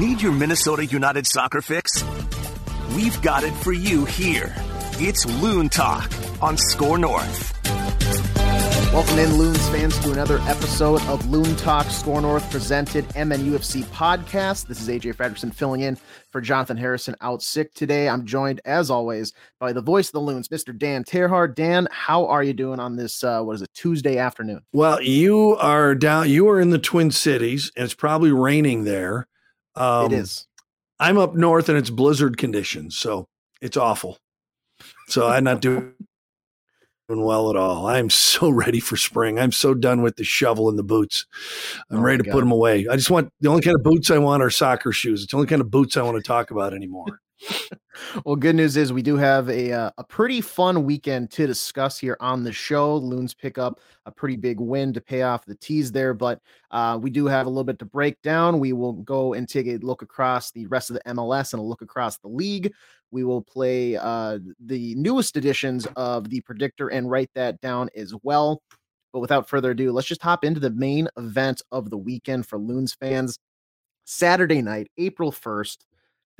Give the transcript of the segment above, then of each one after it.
Need your Minnesota United soccer fix? We've got it for you here. It's Loon Talk on Score North. Welcome in, Loons fans, to another episode of Loon Talk Score North presented MNUFC podcast. This is AJ Fredrickson filling in for Jonathan Harrison out sick today. I'm joined, as always, by the voice of the Loons, Mr. Dan Terhaar. Dan, how are you doing on this, uh, what is it, Tuesday afternoon? Well, you are down, you are in the Twin Cities, and it's probably raining there. Um, it is. I'm up north, and it's blizzard conditions, so it's awful. So I'm not doing well at all. I'm so ready for spring. I'm so done with the shovel and the boots. I'm oh ready to God. put them away. I just want the only kind of boots I want are soccer shoes. It's the only kind of boots I want to talk about anymore. Well, good news is we do have a uh, a pretty fun weekend to discuss here on the show. Loons pick up a pretty big win to pay off the teas there, but uh, we do have a little bit to break down. We will go and take a look across the rest of the MLS and a look across the league. We will play uh, the newest editions of the predictor and write that down as well. But without further ado, let's just hop into the main event of the weekend for Loons fans. Saturday night, April 1st,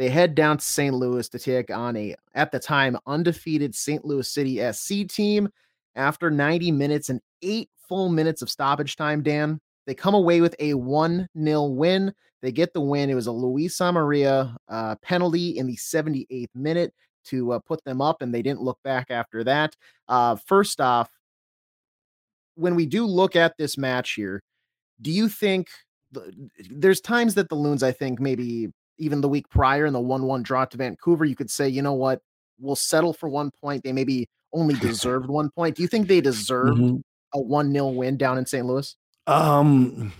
they head down to St. Louis to take on a, at the time, undefeated St. Louis City SC team. After 90 minutes and eight full minutes of stoppage time, Dan, they come away with a 1 0 win. They get the win. It was a Luis Amarilla uh, penalty in the 78th minute to uh, put them up, and they didn't look back after that. Uh, first off, when we do look at this match here, do you think the, there's times that the Loons, I think, maybe even the week prior in the 1 1 draw to Vancouver, you could say, you know what, we'll settle for one point. They maybe only deserved one point. Do you think they deserved mm-hmm. a 1 0 win down in St. Louis? Um,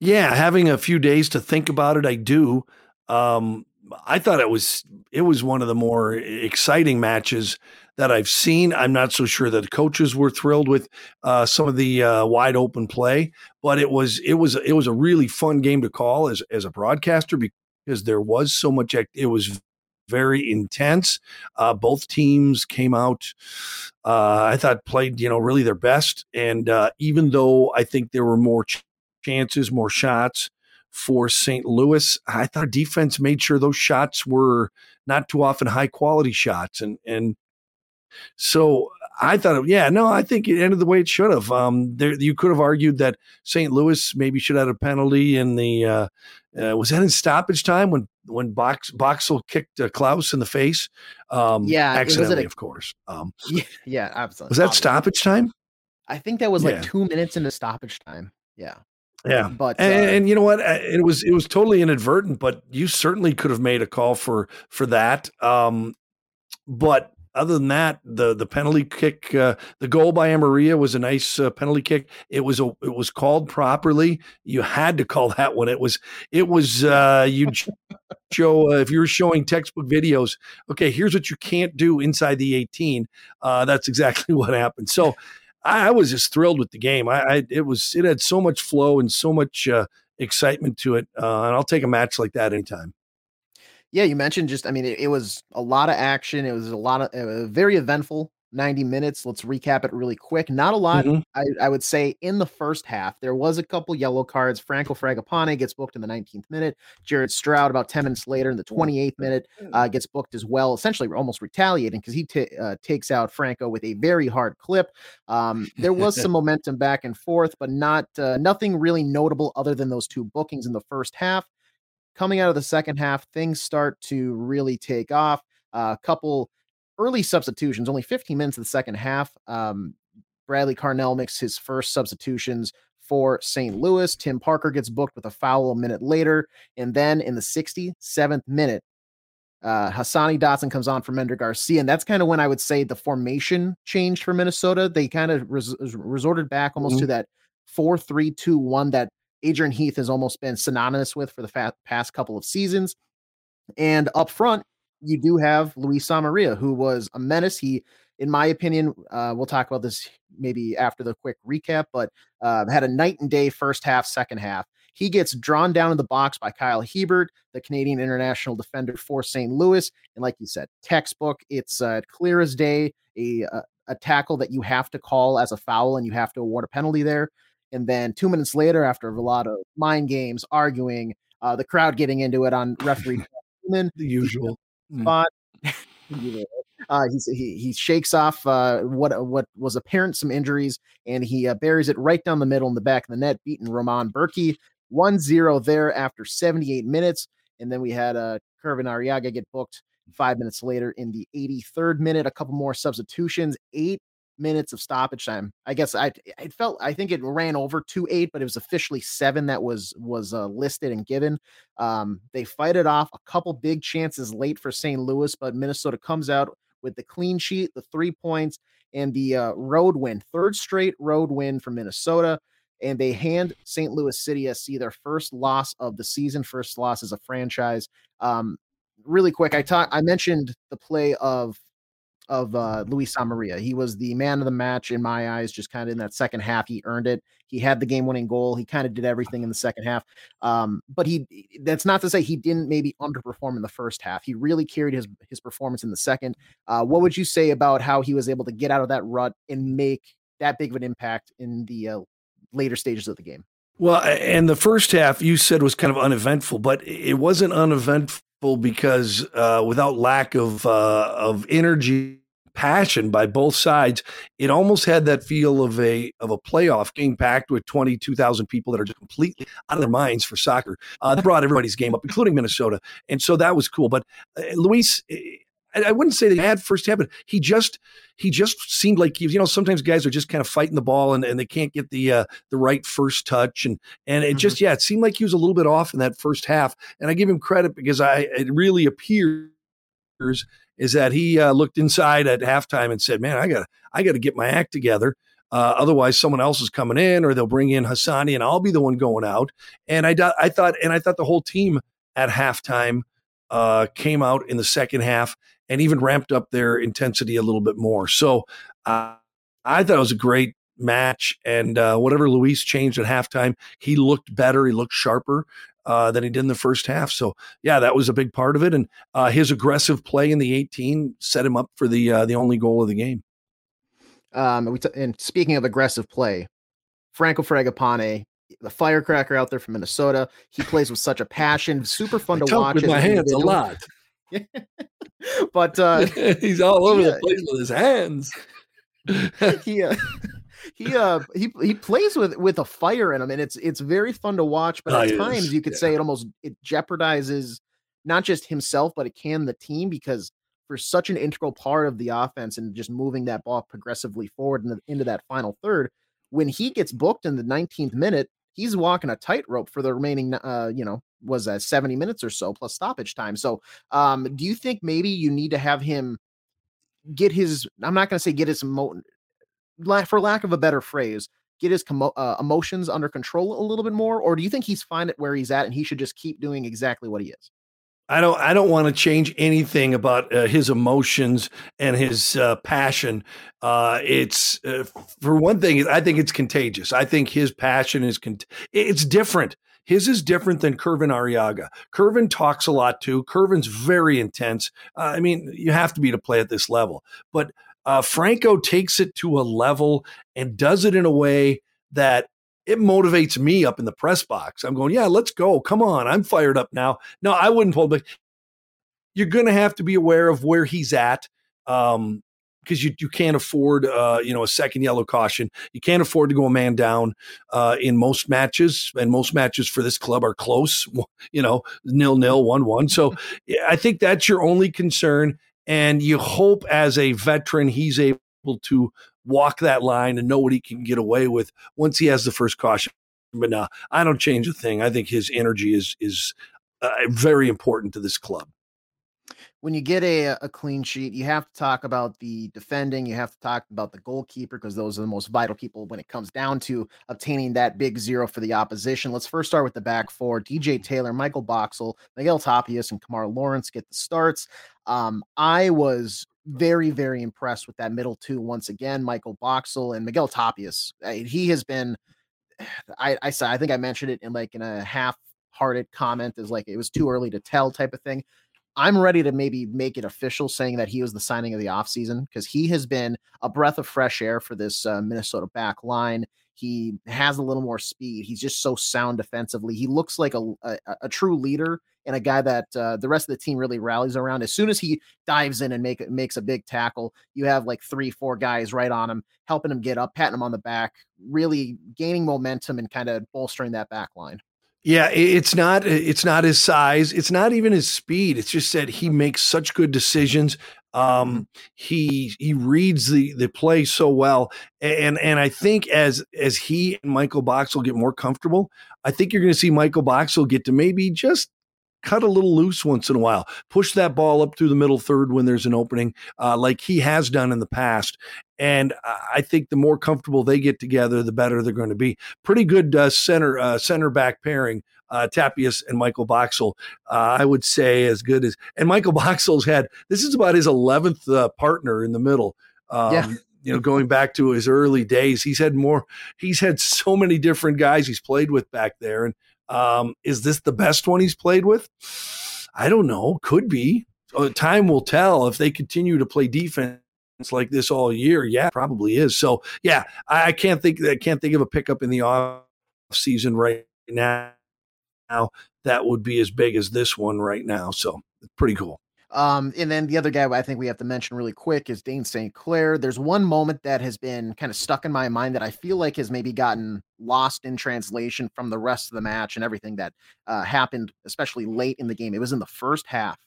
yeah, having a few days to think about it, I do. Um, I thought it was it was one of the more exciting matches that I've seen. I'm not so sure that the coaches were thrilled with uh, some of the uh, wide open play, but it was it was it was a really fun game to call as as a broadcaster because there was so much. It was very intense. Uh, both teams came out. Uh, I thought played you know really their best, and uh, even though I think there were more chances, more shots for St. Louis. I thought defense made sure those shots were not too often high quality shots, and and so I thought, yeah, no, I think it ended the way it should have. Um, there, you could have argued that St. Louis maybe should have had a penalty in the uh, uh, was that in stoppage time when when Box Boxall kicked uh, Klauss in the face? Um, yeah, accidentally, a, of course. Um, yeah, yeah, absolutely. Was that stoppage time? I think that was like yeah. two minutes into stoppage time. Yeah. Yeah, but and, uh, and, you know what? Uh, it was it was totally inadvertent, but you certainly could have made a call for for that. Um, but other than that, the the penalty kick, uh, the goal by Amarilla was a nice uh, penalty kick. It was a it was called properly. You had to call that one. It was it was uh, you show uh, if you were showing textbook videos. Okay, here's what you can't do inside the 18. Uh, that's exactly what happened. So I, I was just thrilled with the game. I, I, it was it had so much flow and so much uh, excitement to it, and I'll take a match like that anytime. Yeah, you mentioned just I mean it, it was a lot of action. It was a lot of uh, very eventful 90 minutes. Let's recap it really quick. Not a lot, mm-hmm. I, I, would say, in the first half. There was a couple yellow cards. Franco Fragapane gets booked in the 19th minute. Jared Stroud, about 10 minutes later, in the 28th minute, uh, gets booked as well, essentially almost retaliating because he t- uh, takes out Franco with a very hard clip. Um, there was some momentum back and forth, but not uh, nothing really notable other than those two bookings in the first half. Coming out of the second half, things start to really take off. A uh, couple early substitutions, only 15 minutes of the second half. Um, Bradley Carnell makes his first substitutions for St. Louis. Tim Parker gets booked with a foul a minute later. And then in the 67th minute, uh, Hassani Dotson comes on for Mender Garcia. And that's kind of when I would say the formation changed for Minnesota. They kind of res- resorted back almost mm-hmm. to that 4 3 2 1 that Adrian Heath has almost been synonymous with for the fa- past couple of seasons. And up front, you do have Luis Amarilla, who was a menace. He, in my opinion, uh, we'll talk about this maybe after the quick recap, but uh, had a night and day first half, second half. He gets drawn down in the box by Kyle Hiebert, the Canadian international defender for St. Louis. And like you said, textbook, it's uh, clear as day, a, a tackle that you have to call as a foul and you have to award a penalty there. And then two minutes later, after a lot of mind games, arguing, Uh, the crowd getting into it on referee the usual mm. spot. Uh, he he shakes off uh, what what was apparent some injuries, and he uh, buries it right down the middle in the back of the net, beating Roman Bürki 1-0 there after 78 minutes. And then we had uh, Kervin Arriaga get booked five minutes later in the 83rd minute. A couple more substitutions, eight minutes of stoppage time. I guess I it felt I think it ran over to eight, but it was officially seven that was was uh, listed and given. Um, they fight it off. A couple big chances late for St. Louis, but Minnesota comes out with the clean sheet, the three points, and the uh, road win. Third straight road win for Minnesota. And they hand St. Louis City SC their first loss of the season, first loss as a franchise. Um, really quick, I talked. I mentioned the play of of uh, Luis Amarilla. He was the man of the match in my eyes, just kind of in that second half. He earned it. He had the game winning goal. He kind of did everything in the second half. Um, but he that's not to say he didn't maybe underperform in the first half. He really carried his his performance in the second. Uh, what would you say about how he was able to get out of that rut and make that big of an impact in the uh, later stages of the game? Well, and the first half you said was kind of uneventful, but it wasn't uneventful because uh, without lack of uh, of energy passion by both sides it almost had that feel of a of a playoff game packed with 22,000 people that are just completely out of their minds for soccer. Uh, that brought everybody's game up including Minnesota. And so that was cool. But uh, Luis I wouldn't say that he had first half, but he just he just seemed like he was, you know, sometimes guys are just kind of fighting the ball and, and they can't get the uh, the right first touch. And and it mm-hmm. just, yeah, it seemed like he was a little bit off in that first half. And I give him credit because I it really appears is that he uh, looked inside at halftime and said, Man, I got I got to get my act together. Uh, otherwise, someone else is coming in, or they'll bring in Hassani, and I'll be the one going out. And I, I thought, and I thought the whole team at halftime uh, came out in the second half and even ramped up their intensity a little bit more. So uh, I thought it was a great match. And uh, whatever Luis changed at halftime, he looked better. He looked sharper. Uh, than he did in the first half. So yeah, that was a big part of it. And uh, his aggressive play in the 18 set him up for the uh, the only goal of the game. Um, and, t- and speaking of aggressive play, Franco Fragapane, the firecracker out there from Minnesota, he plays with such a passion. Super fun I to watch. With my hands a lot. but uh, he's all over the place with his hands. he uh, he uh he he plays with with a fire in him, and it's it's very fun to watch. But at times you could yeah. say it almost it jeopardizes not just himself, but it can the team because for such an integral part of the offense and just moving that ball progressively forward into, into that final third. When he gets booked in the 19th minute, he's walking a tightrope for the remaining uh you know was that 70 minutes or so plus stoppage time. So, um, do you think maybe you need to have him get his? I'm not going to say get his mo- for lack of a better phrase, get his commo- uh, emotions under control a little bit more, or do you think he's fine at where he's at and he should just keep doing exactly what he is? I don't. I don't want to change anything about uh, his emotions and his uh, passion. Uh, it's uh, for one thing. I think it's contagious. I think his passion is. Cont- it's different. His is different than Kervin Arriaga. Kervin talks a lot too. Kervin's very intense. I mean, you have to be to play at this level. But uh, Franco takes it to a level and does it in a way that it motivates me up in the press box. I'm going, yeah, let's go. Come on. I'm fired up now. No, I wouldn't hold back. You're going to have to be aware of where he's at. Um, because you, you can't afford uh, you know a second yellow caution. You can't afford to go a man down uh, in most matches, and most matches for this club are close. You know, nil nil, one one. So I think that's your only concern, and you hope as a veteran he's able to walk that line and know what he can get away with once he has the first caution. But no, I don't change a thing. I think his energy is is uh, very important to this club when you get a, a clean sheet, you have to talk about the defending. You have to talk about the goalkeeper because those are the most vital people when it comes down to obtaining that big zero for the opposition. Let's first start with the back four: DJ Taylor, Michael Boxall, Miguel Tapias, and Kemar Lawrence get the starts. Um, I was very, very impressed with that middle two once again. Michael Boxall and Miguel Tapias. He has been. I I said I think I mentioned it in like in a half hearted comment is like it was too early to tell type of thing. I'm ready to maybe make it official saying that he was the signing of the offseason because he has been a breath of fresh air for this uh, Minnesota back line. He has a little more speed. He's just so sound defensively. He looks like a, a, a true leader and a guy that uh, the rest of the team really rallies around. As soon as he dives in and make makes a big tackle, you have like three, four guys right on him, helping him get up, patting him on the back, really gaining momentum and kind of bolstering that back line. Yeah, it's not it's not his size, it's not even his speed. It's just that he makes such good decisions. Um, mm-hmm. he he reads the the play so well, and and I think as as he and Michael Boxall get more comfortable, I think you're going to see Michael Boxall get to maybe just cut a little loose once in a while, push that ball up through the middle third when there's an opening, uh, like he has done in the past. And I think the more comfortable they get together, the better they're going to be. Pretty good uh, center uh, center back pairing. Uh, Tapias and Michael Boxall, uh, I would say as good as. And Michael Boxall's had this is about his eleventh uh, partner in the middle. Um, yeah you know, going back to his early days, he's had more, he's had so many different guys he's played with back there. And um, is this the best one he's played with? I don't know. Could be. Uh, time will tell if they continue to play defense like this all year. Yeah, probably is. So yeah, I, can't think. I can't think of a pickup in the off season right now that would be as big as this one right now. So pretty cool. Um, and then the other guy I think we have to mention really quick is Dayne St. Clair. There's one moment that has been kind of stuck in my mind that I feel like has maybe gotten lost in translation from the rest of the match and everything that uh, happened, especially late in the game. It was in the first half.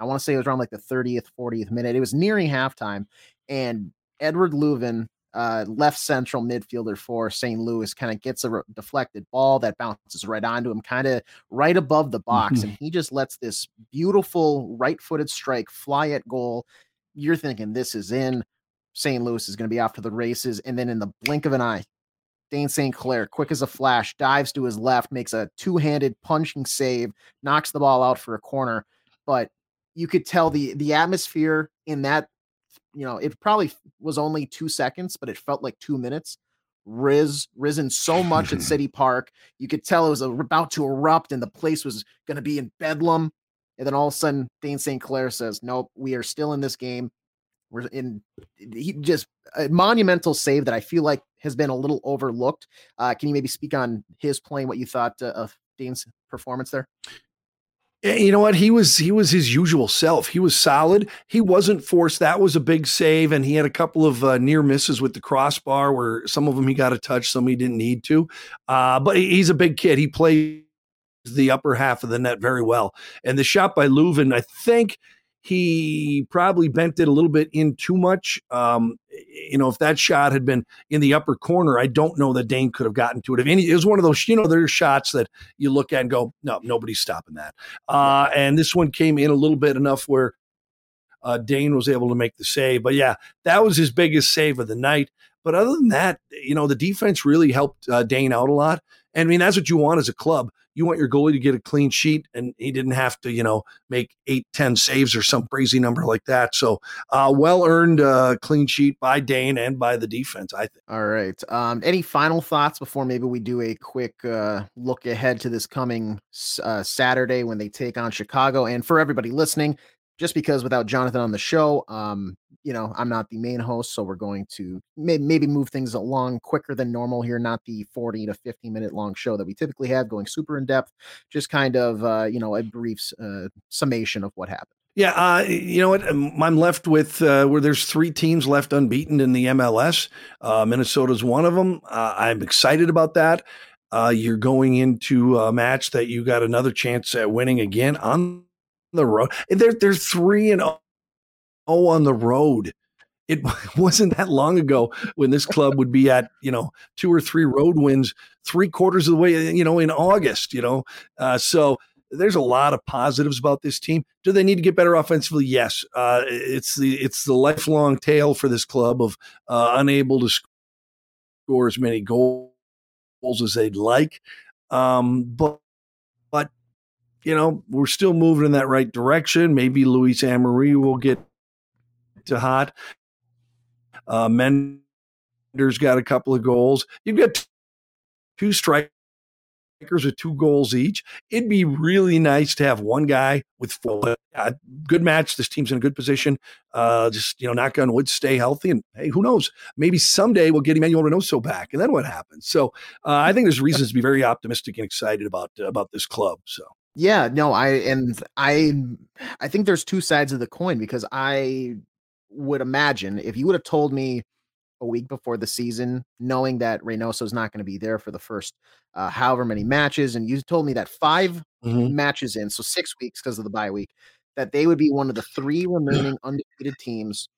I want to say it was around like the 30th, 40th minute. It was nearing halftime, and Eduard Löwen uh, left central midfielder for St. Louis kind of gets a re- deflected ball that bounces right onto him, kind of right above the box. Mm-hmm. And he just lets this beautiful right footed strike fly at goal. You're thinking this is in. St. Louis is going to be off to the races. And then in the blink of an eye, Dayne St. Clair, quick as a flash, dives to his left, makes a two handed punching save, knocks the ball out for a corner. But you could tell the the atmosphere in that you know, it probably was only two seconds, but it felt like two minutes. Riz risen so much at City Park, you could tell it was about to erupt, and the place was going to be in bedlam. And then all of a sudden, Dayne St. Clair says, "Nope, we are still in this game. We're in." He just a monumental save that I feel like has been a little overlooked. Uh, can you maybe speak on his playing? What you thought uh, of Dayne's performance there? You know what? He was he was his usual self. He was solid. He wasn't forced. That was a big save, and he had a couple of uh, near misses with the crossbar, where some of them he got a touch, some he didn't need to. Uh, but he's a big kid. He plays the upper half of the net very well. And the shot by Löwen, I think he probably bent it a little bit in too much. Um, you know, if that shot had been in the upper corner, I don't know that Dayne could have gotten to it. If any, it was one of those, you know, there's shots that you look at and go, no, nobody's stopping that. Uh, and this one came in a little bit enough where uh, Dayne was able to make the save. But yeah, that was his biggest save of the night. But other than that, you know, the defense really helped uh, Dayne out a lot. And I mean, that's what you want as a club you want your goalie to get a clean sheet, and he didn't have to, you know, make eight, ten saves or some crazy number like that. So, uh, well earned uh, clean sheet by Dayne and by the defense, I think. All right. Um, any final thoughts before maybe we do a quick uh, look ahead to this coming uh, Saturday when they take on Chicago? And for everybody listening, just because without Jonathan on the show, um, you know, I'm not the main host, so we're going to may- maybe move things along quicker than normal here, not the 40 to 50 minute long show that we typically have, going super in depth, just kind of, uh, you know, a brief uh, summation of what happened. Yeah, uh, you know what? I'm left with uh, where there's three teams left unbeaten in the MLS. Uh, Minnesota's one of them. Uh, I'm excited about that. Uh, you're going into a match that you got another chance at winning again on the road. They're they're three and oh on the road. It wasn't that long ago when this club would be at you know two or three road wins three quarters of the way you know in August. You know, uh, so there's a lot of positives about this team. Do they need to get better offensively? Yes. Uh, it's the it's the lifelong tale for this club of uh, unable to score as many goals as they'd like. Um, but you know, we're still moving in that right direction. Maybe Luis Amarilla will get to hot. Uh, Mender's got a couple of goals. You've got two strikers with two goals each. It'd be really nice to have one guy with four. Uh, good match. This team's in a good position. Uh, just, you know, knock on wood, stay healthy. And hey, who knows? Maybe someday we'll get Emmanuel Reynoso back. And then what happens? So uh, I think there's reasons to be very optimistic and excited about, uh, about this club. So. Yeah, no, I and I I think there's two sides of the coin because I would imagine if you would have told me a week before the season, knowing that Reynoso is not going to be there for the first uh, however many matches, and you told me that 5 mm-hmm. matches in, so six weeks because of the bye week, that they would be one of the three remaining undefeated teams.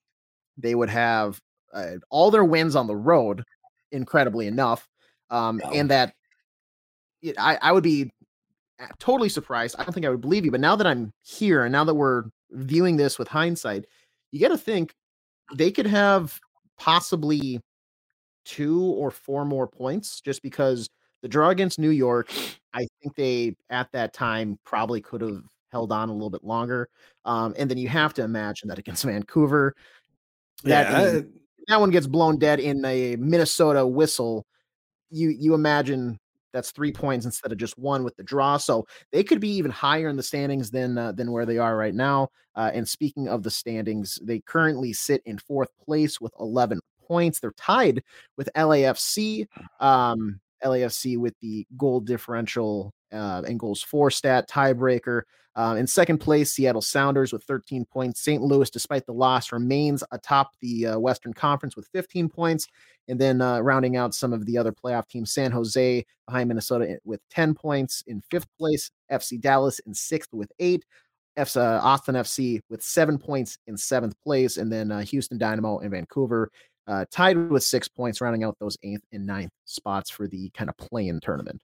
They would have uh, all their wins on the road, incredibly enough, um, wow. and that it, I, I would be totally surprised. I don't think I would believe you, but now that I'm here and now that we're viewing this with hindsight, you got to think they could have possibly two or four more points just because the draw against New York, I think they at that time probably could have held on a little bit longer. Um, and then you have to imagine that against Vancouver, that yeah, that one gets blown dead in a Minnesota whistle. You you imagine that's three points instead of just one with the draw. So they could be even higher in the standings than uh, than where they are right now. Uh, and speaking of the standings, they currently sit in fourth place with 11 points. They're tied with LAFC. Um, LAFC with the goal differential uh, and goals for stat tiebreaker. Uh, in second place, Seattle Sounders with 13 points. St. Louis, despite the loss, remains atop the uh, Western Conference with 15 points. And then uh, rounding out some of the other playoff teams, San Jose behind Minnesota with 10 points in fifth place, FC Dallas in sixth with eight, F's, uh, Austin FC with seven points in seventh place, and then uh, Houston Dynamo and Vancouver uh, tied with six points, rounding out those eighth and ninth spots for the kind of play-in tournament.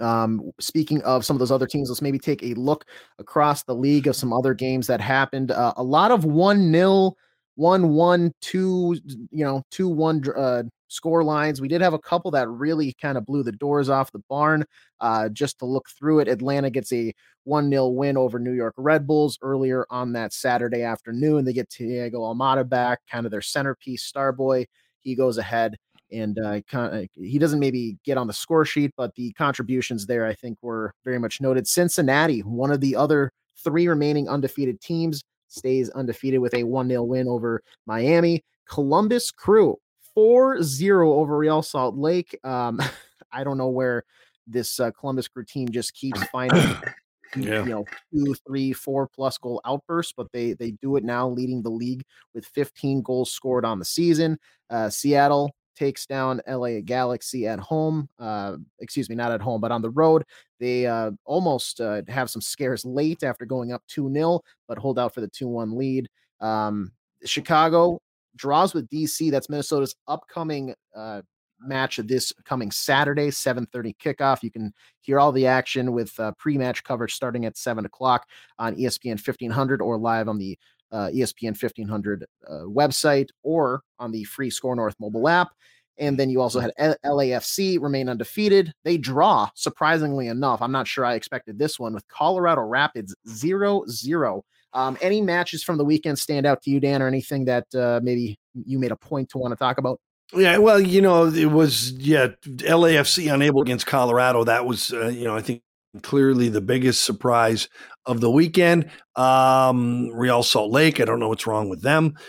Um, speaking of some of those other teams, let's maybe take a look across the league of some other games that happened. Uh, a lot of one nil, one one two, you know, two one uh, score lines. We did have a couple that really kind of blew the doors off the barn. Uh, just to look through it, Atlanta gets a one nil win over New York Red Bulls earlier on that Saturday afternoon. They get Thiago Almada back, kind of their centerpiece star boy. He goes ahead and uh, uh, he doesn't maybe get on the score sheet, but the contributions there I think were very much noted. Cincinnati, one of the other three remaining undefeated teams, stays undefeated with a 1 0 win over Miami. Columbus Crew 4 0 over Real Salt Lake. Um, I don't know where this uh, Columbus Crew team just keeps finding. Yeah. you know two three four plus goal outbursts but they they do it now leading the league with 15 goals scored on the season uh, seattle takes down LA Galaxy at home. Uh, excuse me, not at home, but on the road. They uh, almost uh, have some scares late after going up 2 0, but hold out for the 2 1 lead. Um, Chicago draws with DC. That's Minnesota's upcoming uh, match this coming Saturday, 7:30 kickoff. You can hear all the action with uh, pre-match coverage starting at 7 o'clock on ESPN 1500 or live on the uh, ESPN 1500 uh, website or on the free Score North mobile app. And then you also had LAFC remain undefeated. They draw, surprisingly enough. I'm not sure I expected this one with Colorado Rapids 0 0. Um, any matches from the weekend stand out to you, Dan, or anything that uh, maybe you made a point to want to talk about? Yeah, well, you know, it was yeah, LAFC unable against Colorado. That was, uh, you know, I think clearly the biggest surprise of the weekend. Um, Real Salt Lake, I don't know what's wrong with them.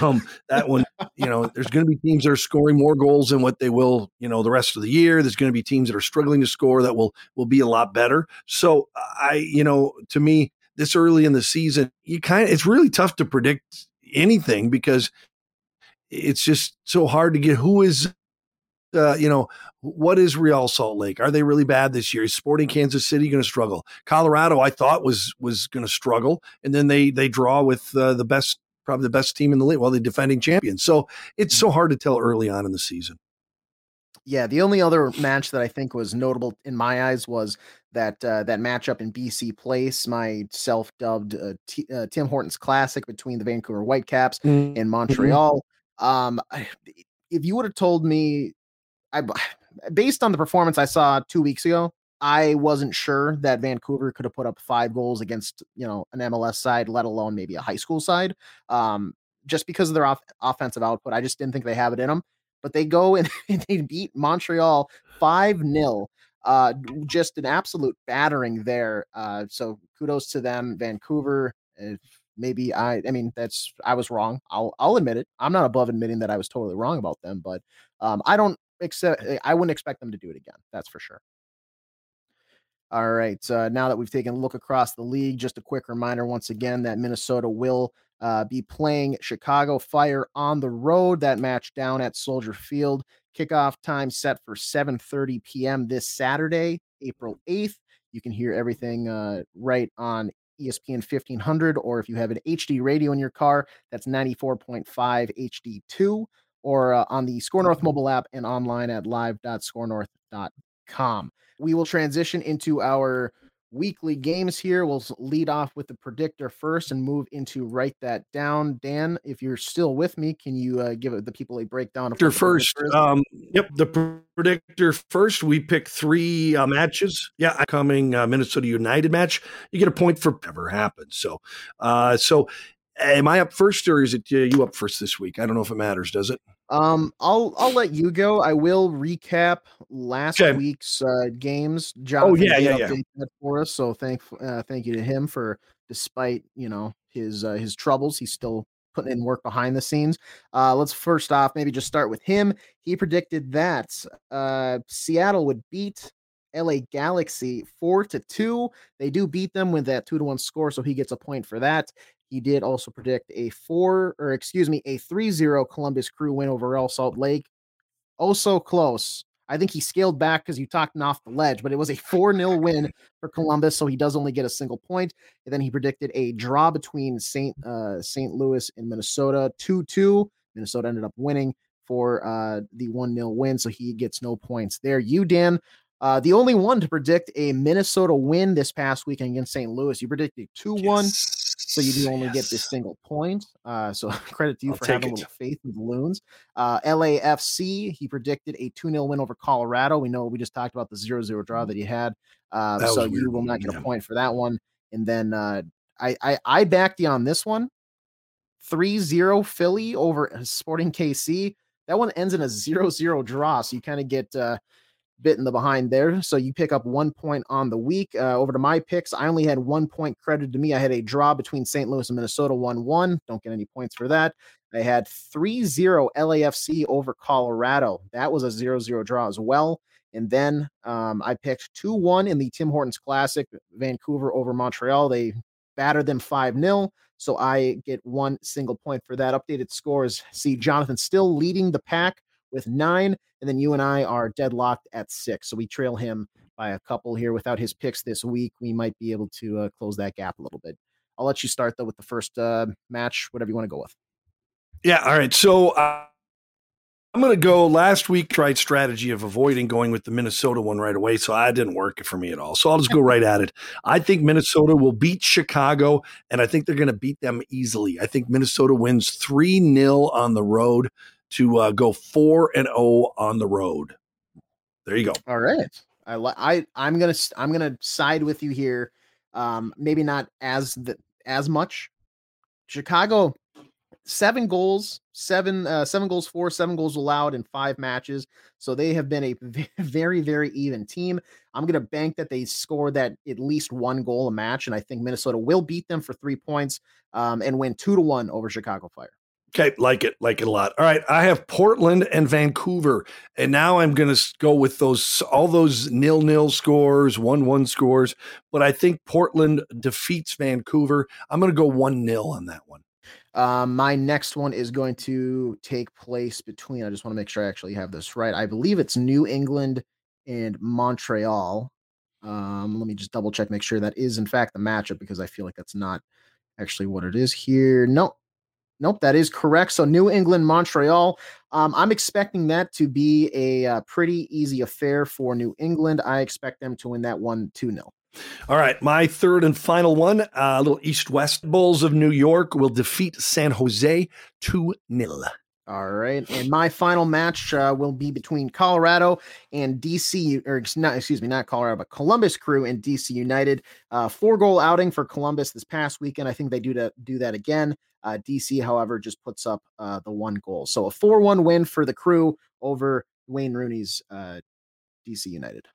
Um, that one, you know, there's going to be teams that are scoring more goals than what they will, you know, the rest of the year. There's going to be teams that are struggling to score that will will be a lot better. So I, you know, to me, this early in the season, you kind of it's really tough to predict anything because it's just so hard to get who is uh, you know, what is Real Salt Lake? Are they really bad this year? Is Sporting Kansas City going to struggle? Colorado, I thought was was going to struggle, and then they they draw with uh, the best, probably the best team in the league. Well, the defending champions. So it's so hard to tell early on in the season. Yeah, the only other match that I think was notable in my eyes was that uh, that matchup in BC Place, my self-dubbed uh, T- uh, Tim Hortons Classic between the Vancouver Whitecaps mm-hmm. and Montreal. Um, if you would have told me I based on the performance I saw two weeks ago, I wasn't sure that Vancouver could have put up five goals against you know an MLS side, let alone maybe a high school side. Um, just because of their off- offensive output, I just didn't think they have it in them. But they go and, and they beat Montreal five 0 Uh, just an absolute battering there. Uh, so kudos to them, Vancouver. maybe I, I mean, that's I was wrong. I'll I'll admit it. I'm not above admitting that I was totally wrong about them, but um, I don't accept. I wouldn't expect them to do it again. That's for sure. All right. Uh, now that we've taken a look across the league, just a quick reminder once again that Minnesota will uh, be playing Chicago Fire on the road. That match down at Soldier Field. Kickoff time set for 7:30 p.m. this Saturday, April 8th. You can hear everything uh, right on ESPN 1500, or if you have an HD radio in your car, that's 94.5 HD2, or uh, on the Score North mobile app and online at live.scorenorth.com. We will transition into our weekly games here. We'll lead off with the predictor first and move into write that down. Dan, if you're still with me, can you uh, give the people a breakdown of first? Um, yep, the predictor first. We pick three uh, matches. Yeah, coming uh, Minnesota United match. You get a point for whatever happens. So, uh, so am I up first or is it uh, you up first this week? I don't know if it matters. Does it? Um, I'll I'll let you go. I will recap last okay. week's uh, games. Oh, Jonathan oh yeah, yeah, yeah. for us. So thank uh, thank you to him for despite you know his uh, his troubles, he's still putting in work behind the scenes. Uh, let's first off maybe just start with him. He predicted that uh, Seattle would beat LA Galaxy four to two. They do beat them with that two to one score, so he gets a point for that. He did also predict a four, or excuse me, a 3 0 Columbus Crew win over Real Salt Lake. Oh, so close. I think he scaled back because you talked off the ledge, but it was a 4 0 win for Columbus, so he does only get a single point. And then he predicted a draw between St. Uh, St. Louis and Minnesota 2 2. Minnesota ended up winning for uh, the 1 0 win, so he gets no points there. You, Dan, uh, the only one to predict a Minnesota win this past weekend against St. Louis. You predicted 2 1, so you do only yes. get this single point. Uh, so credit to you I'll for having it. a little faith in the Loons. Uh, LAFC, he predicted a 2 0 win over Colorado. We know we just talked about the 0 0 draw that he had. Uh, so you will not get a point for that one. And then uh, I, I, I backed you on this one 3 0 Philly over Sporting KC. That one ends in a 0 0 draw. So you kind of get uh, bit in the behind there. So you pick up one point on the week. Uh, over to my picks, I only had one point credited to me. I had a draw between St. Louis and Minnesota 1 1. Don't get any points for that. I had 3 0 LAFC over Colorado. That was a 0 0 draw as well. And then um, I picked 2 1 in the Tim Hortons Classic, Vancouver over Montreal. They battered them 5 0. So I get one single point for that. Updated scores see Jonathan still leading the pack with nine, and then you and I are deadlocked at six. So we trail him by a couple here. Without his picks this week, we might be able to uh, close that gap a little bit. I'll let you start though with the first uh, match, whatever you want to go with. Yeah. All right. So uh, I'm going to go. Last week tried strategy of avoiding going with the Minnesota one right away, so that didn't work for me at all. So I'll just go right at it. I think Minnesota will beat Chicago, and I think they're going to beat them easily. I think Minnesota wins three 0 on the road to uh, go four and zero oh on the road. There you go. All right. I I I'm gonna I'm gonna side with you here. Um, maybe not as the, as much. Chicago, seven goals, seven uh, seven goals for, seven goals allowed in five matches. So they have been a very very even team. I'm gonna bank that they score that at least one goal a match, and I think Minnesota will beat them for three points um, and win two to one over Chicago Fire. Okay, like it, like it a lot. All right, I have Portland and Vancouver, and now I'm going to go with those all those nil nil scores, one one scores. But I think Portland defeats Vancouver. I'm going to go one nil on that one. Um, my next one is going to take place between. I just want to make sure I actually have this right. I believe it's New England and Montreal. Um, let me just double check, make sure that is in fact the matchup because I feel like that's not actually what it is here. No, Nope, that is correct. So New England, Montreal. Um, I'm expecting that to be a uh, pretty easy affair for New England. I expect them to win that one 2 0. All right, my third and final one, uh, little East West Bulls of New York will defeat San Jose 2 0. All right, and my final match uh, will be between Colorado and DC, or not, excuse me, not Colorado, but Columbus Crew and DC United. Uh, four goal outing for Columbus this past weekend. I think they do to do that again. Uh, DC, however, just puts up uh, the one goal. So a 4 1 win for the crew over Wayne Rooney's uh, DC United.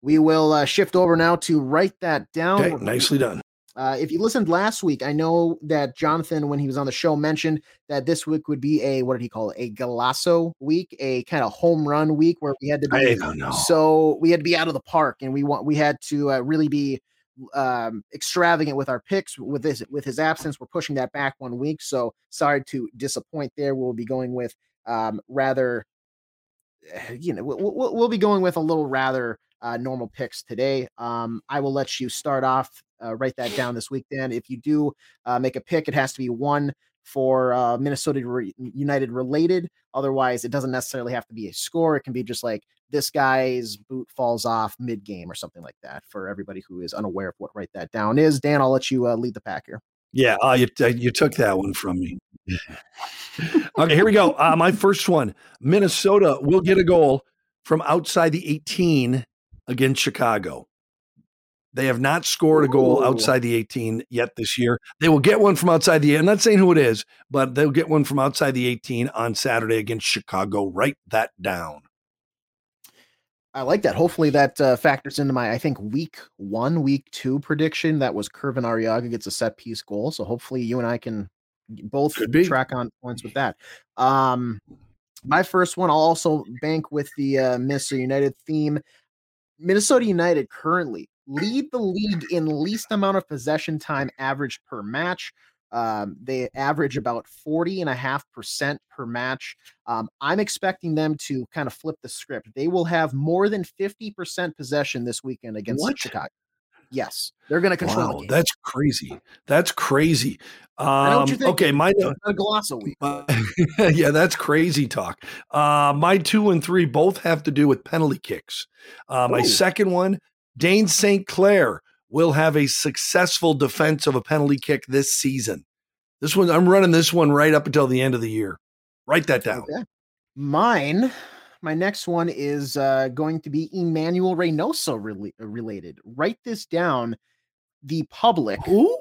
We will uh, shift over now to write that down. Okay, nicely done. Uh, if you listened last week, I know that Jonathan, when he was on the show, mentioned that this week would be a what did he call it? A Golazo week, a kind of home run week where we had to be. I don't know. So we had to be out of the park, and we want we had to uh, really be um, extravagant with our picks. With this, with his absence, we're pushing that back one week. So sorry to disappoint there. We'll be going with um, rather, you know, we'll, we'll be going with a little rather uh, normal picks today. Um, I will let you start off. Uh, write that down this week, Dan. If you do uh, make a pick, it has to be one for uh, Minnesota re- United related. Otherwise, it doesn't necessarily have to be a score. It can be just like this guy's boot falls off mid game or something like that. For everybody who is unaware of what write that down is, Dan, I'll let you uh, lead the pack here. Yeah, uh, you you took that one from me. okay, here we go. Uh, my first one: Minnesota will get a goal from outside the 18 against Chicago. They have not scored a goal outside the 18 yet this year. They will get one from outside the. I'm not saying who it is, but they'll get one from outside the 18 on Saturday against Chicago. Write that down. I like that. Hopefully that uh, factors into my, I think week one, week two prediction. That was Kervin Arriaga gets a set piece goal. So hopefully you and I can both track on points with that. Um, my first one, I'll also bank with the uh, Minnesota United theme. Minnesota United currently lead the league in least amount of possession time average per match. Um, they average about 40 and a half percent per match. Um, I'm expecting them to kind of flip the script. They will have more than 50% possession this weekend against what? Chicago. Yes, they're going to control. Wow, that's crazy. That's crazy. Um, okay, my a Golazo week. yeah, that's crazy talk. Uh, my two and three both have to do with penalty kicks. Uh, my Ooh. second one, Dayne St. Clair will have a successful defense of a penalty kick this season. This one, I'm running this one right up until the end of the year. Write that down. Okay. Mine, my next one is uh, going to be Emmanuel Reynoso re- related. Write this down. The public. Who?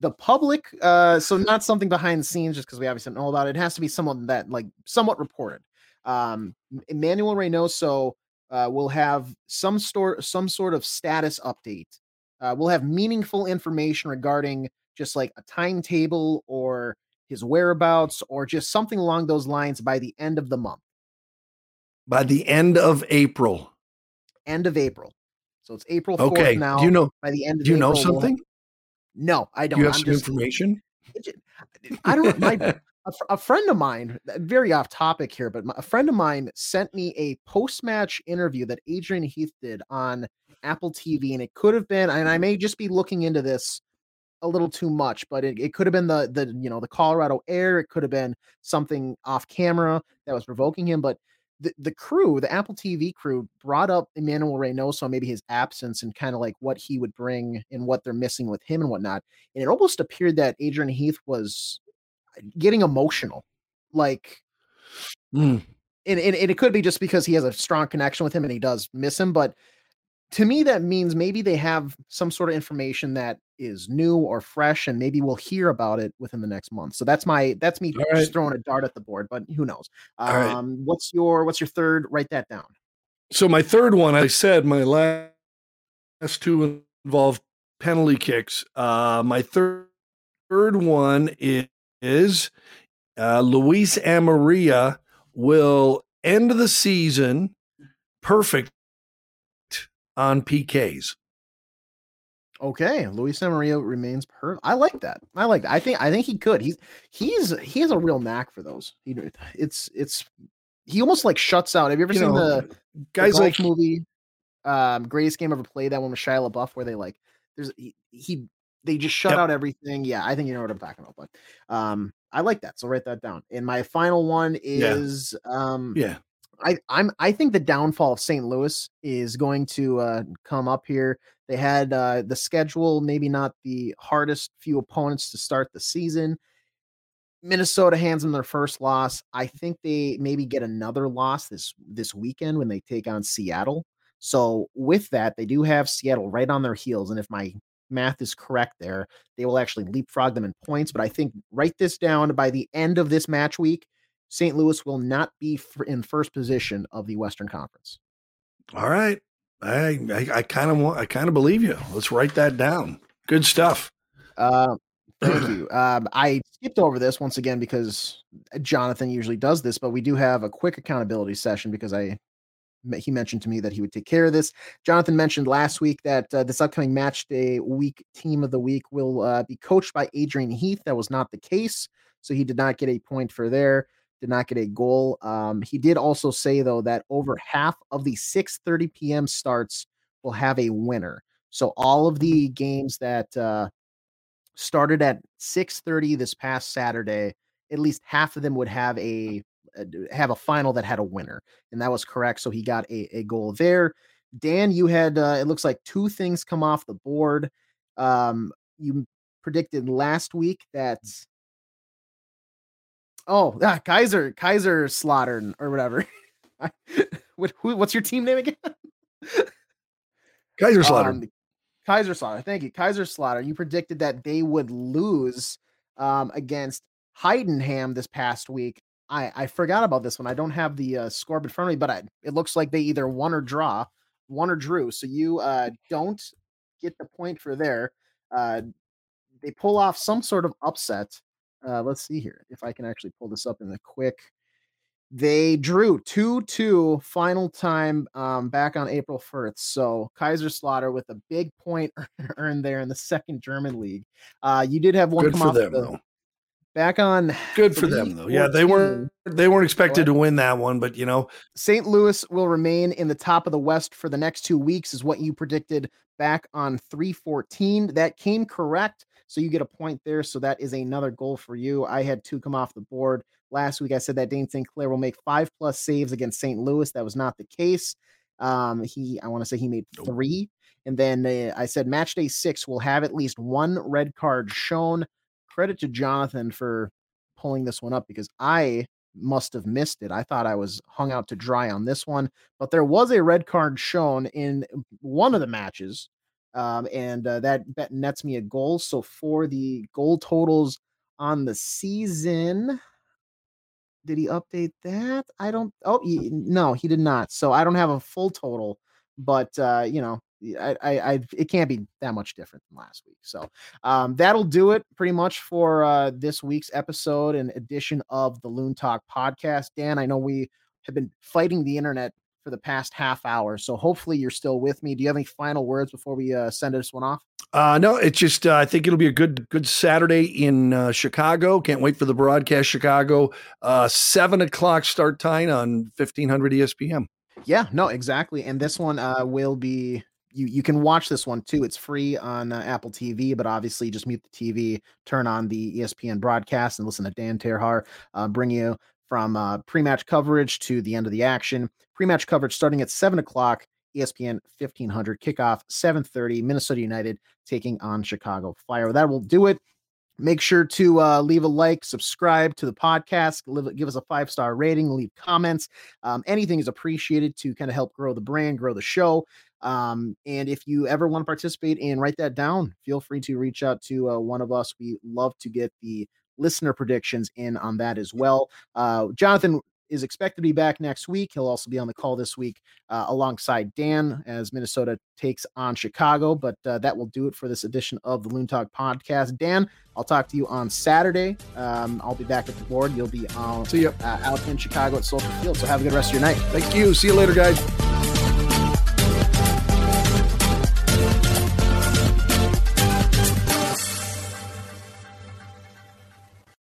the public. Uh, so not something behind the scenes, just because we obviously know about it. It has to be someone that like somewhat reported. Um, Emmanuel Reynoso uh, we'll have some sort some sort of status update. Uh, we'll have meaningful information regarding just like a timetable or his whereabouts or just something along those lines by the end of the month. By the end of April. End of April. So it's April 4th okay. now. Do you know by the end of Do you April, know something? We'll no, I don't. Do you have I'm some just, information? I don't my a, a, friend of mine, uh, very off topic here, but my, a friend of mine sent me a post match interview that Adrian Heath did on Apple TV, and it could have been, and I may just be looking into this a little too much, but it, it could have been the the you know the Colorado Air, it could have been something off camera that was provoking him, but the, the crew, the Apple TV crew, brought up Emmanuel Reynoso, maybe his absence and kind of like what he would bring and what they're missing with him and whatnot. And it almost appeared that Adrian Heath was getting emotional. Like, mm. and, and, and it could be just because he has a strong connection with him and he does miss him. But to me, that means maybe they have some sort of information that is new or fresh, and maybe we'll hear about it within the next month. So that's my that's me All just right. throwing a dart at the board, but who knows? Um, right. what's your what's your third? Write that down. So my third one, I said my last two involve penalty kicks. Uh, my third third one is is uh, Luis Amarilla will end the season perfect on PKs. Okay, Luis Amarilla remains perfect. I like that. I like that. I think I think he could. He's he's he has a real knack for those. He, it's it's he almost like shuts out. Have you ever you seen know, the guys the like movie um greatest game ever played that one with Shia LaBeouf where they like there's he, he they just shut yep. out everything. Yeah, I think you know what I'm talking about. But um, I like that. So write that down. And my final one is yeah. um, yeah. I I'm I think the downfall of St. Louis is going to uh, come up here. They had uh, the schedule, maybe not the hardest few opponents to start the season. Minnesota hands them their first loss. I think they maybe get another loss this this weekend when they take on Seattle. So with that, they do have Seattle right on their heels. And if my math is correct there, they will actually leapfrog them in points. But I think write this down by the end of this match week, St. Louis will not be in first position of the Western Conference. All right. I I kind of want I kind of believe you. Let's write that down. Good stuff. Uh, thank you. Um, I skipped over this once again because Jonathan usually does this, but we do have a quick accountability session because I he mentioned to me that he would take care of this. Jonathan mentioned last week that uh, this upcoming match day week team of the week will uh, be coached by Adrian Heath. That was not the case, so he did not get a point for there. Did not get a goal. Um, he did also say though that over half of the 6:30 p.m. starts will have a winner. So all of the games that uh, started at 6:30 this past Saturday, at least half of them would have a uh, have a final that had a winner, and that was correct. So he got a, a goal there. Dan, you had uh, it looks like two things come off the board. Um, you predicted last week that oh ah, Kaiser Kaiser Slaughtered or whatever. what, who, what's your team name again? Kaiser Slaughter. Um, Kaiser Slaughter. Thank you, Kaiser Slaughter. You predicted that they would lose um, against Heidenheim this past week. I, I forgot about this one. I don't have the uh, score in front of me, but I, it looks like they either won or draw, won or drew. So you uh, don't get the point for there. Uh, they pull off some sort of upset. Uh, let's see here if I can actually pull this up in the quick. They drew 2 2 final time um, back on April 1st. So Kaiserslautern with a big point earned there in the second German league. Uh, you did have one Good come for off them, the, though back on good for them though yeah they weren't they weren't expected to win that one but you know st louis will remain in the top of the west for the next two weeks is what you predicted back on 314 that came correct so you get a point there so that is another goal for you. I had two come off the board. Last week i said that Dayne St. Clair will make five plus saves against st louis. That was not the case. Um he i want to say he made three and then uh, i said match day six will have at least one red card shown. Credit to Jonathan for pulling this one up because I must have missed it. I thought I was hung out to dry on this one, but there was a red card shown in one of the matches. Um, and uh, that, that nets me a goal. So for the goal totals on the season, did he update that? I don't. Oh, he, no, he did not. So I don't have a full total, but uh, you know, I, I, I, it can't be that much different than last week. So um, that'll do it pretty much for uh, this week's episode and edition of the Loon Talk podcast. Dan, I know we have been fighting the internet for the past half hour, so hopefully you're still with me. Do you have any final words before we uh, send this one off? Uh, no, it's just uh, I think it'll be a good good Saturday in uh, Chicago. Can't wait for the broadcast. Chicago, uh, seven o'clock start time on fifteen hundred ESPN. Yeah, no, exactly. And this one uh, will be you you can watch this one too. It's free on uh, Apple TV, but obviously just mute the TV, turn on the ESPN broadcast, and listen to Dan Terhaar uh, bring you from uh, pre-match coverage to the end of the action. Pre-match coverage starting at seven o'clock. ESPN 1500 kickoff 7:30. Minnesota United taking on Chicago Fire. That will do it. Make sure to uh, leave a like, subscribe to the podcast, live, give us a five star rating, leave comments. Um, anything is appreciated to kind of help grow the brand, grow the show. Um, and if you ever want to participate and write that down, feel free to reach out to uh, one of us. We love to get the listener predictions in on that as well. Uh, Jonathan is expected to be back next week. He'll also be on the call this week uh, alongside Dan as Minnesota takes on Chicago. But uh, that will do it for this edition of the Loon Talk podcast. Dan, I'll talk to you on Saturday. Um, I'll be back at the board. You'll be on, See you. Uh, out in Chicago at Soldier Field. So have a good rest of your night. Thank you. See you later, guys.